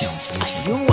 Yang.